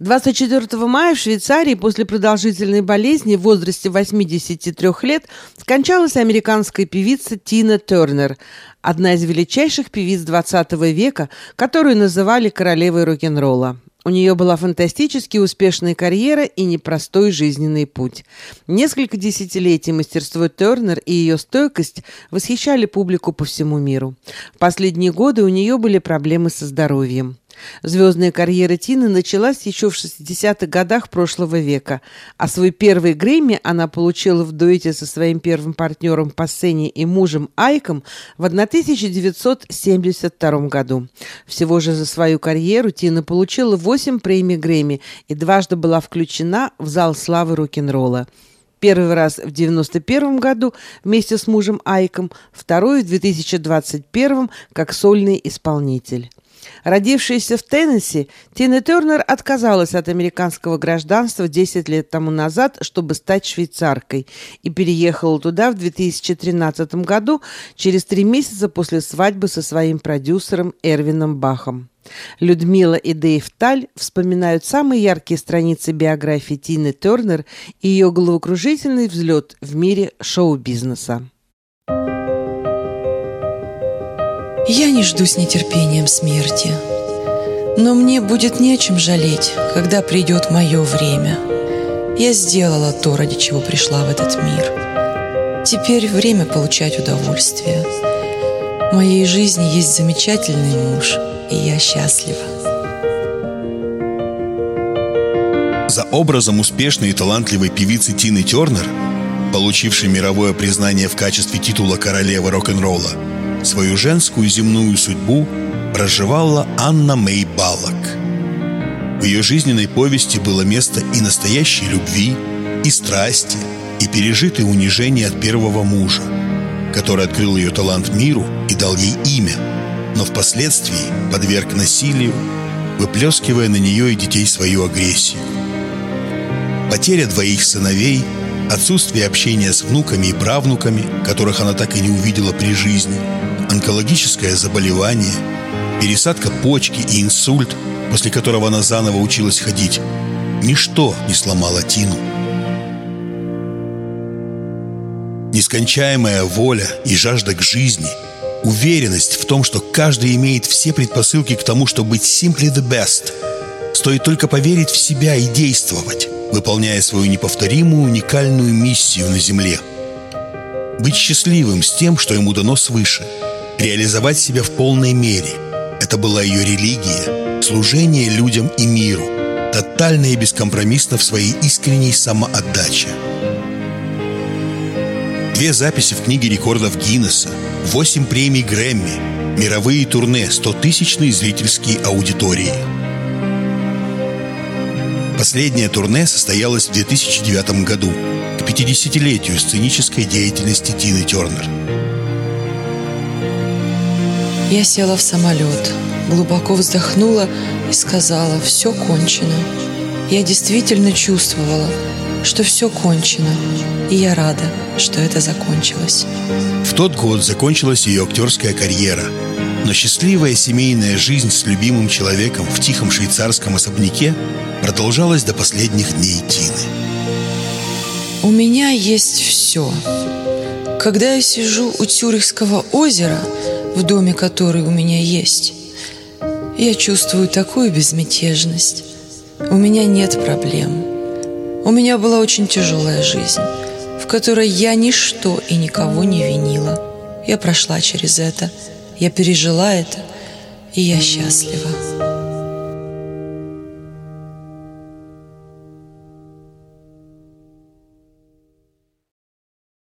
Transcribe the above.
24 мая в Швейцарии после продолжительной болезни в возрасте 83 лет скончалась американская певица Тина Тернер, одна из величайших певиц 20 века, которую называли королевой рок-н-ролла. У нее была фантастически успешная карьера и непростой жизненный путь. Несколько десятилетий мастерство Тернер и ее стойкость восхищали публику по всему миру. В последние годы у нее были проблемы со здоровьем. Звездная карьера Тины началась еще в 60-х годах прошлого века, а свой первый Грэмми она получила в дуэте со своим первым партнером по сцене и мужем Айком в 1972 году. Всего же за свою карьеру Тина получила 8 премий Грэмми и дважды была включена в зал славы рок-н-ролла. Первый раз в 1991 году вместе с мужем Айком, второй в 2021 как сольный исполнитель. Родившаяся в Теннесси, Тина Тернер отказалась от американского гражданства 10 лет тому назад, чтобы стать швейцаркой, и переехала туда в 2013 году, через три месяца после свадьбы со своим продюсером Эрвином Бахом. Людмила и Дэйв Таль вспоминают самые яркие страницы биографии Тины Тернер и ее головокружительный взлет в мире шоу-бизнеса. Я не жду с нетерпением смерти, но мне будет нечем жалеть, когда придет мое время. Я сделала то, ради чего пришла в этот мир. Теперь время получать удовольствие. В моей жизни есть замечательный муж, и я счастлива. За образом успешной и талантливой певицы Тины Тернер, получившей мировое признание в качестве титула королевы рок-н-ролла, Свою женскую земную судьбу проживала Анна Мэй Баллок. В ее жизненной повести было место и настоящей любви, и страсти, и пережитые унижения от первого мужа, который открыл ее талант миру и дал ей имя, но впоследствии подверг насилию, выплескивая на нее и детей свою агрессию. Потеря двоих сыновей, отсутствие общения с внуками и правнуками, которых она так и не увидела при жизни – онкологическое заболевание, пересадка почки и инсульт, после которого она заново училась ходить, ничто не сломало Тину. Нескончаемая воля и жажда к жизни, уверенность в том, что каждый имеет все предпосылки к тому, чтобы быть simply the best. Стоит только поверить в себя и действовать, выполняя свою неповторимую уникальную миссию на Земле. Быть счастливым с тем, что ему дано свыше – реализовать себя в полной мере. Это была ее религия, служение людям и миру, тотально и бескомпромиссно в своей искренней самоотдаче. Две записи в книге рекордов Гиннесса, восемь премий Грэмми, мировые турне, 100-тысячные зрительские аудитории. Последнее турне состоялось в 2009 году, к 50-летию сценической деятельности Тины Тернер – я села в самолет, глубоко вздохнула и сказала, все кончено. Я действительно чувствовала, что все кончено, и я рада, что это закончилось. В тот год закончилась ее актерская карьера, но счастливая семейная жизнь с любимым человеком в тихом швейцарском особняке продолжалась до последних дней Тины. У меня есть все. Когда я сижу у Тюрихского озера – в доме, который у меня есть. Я чувствую такую безмятежность. У меня нет проблем. У меня была очень тяжелая жизнь, в которой я ничто и никого не винила. Я прошла через это, я пережила это, и я счастлива.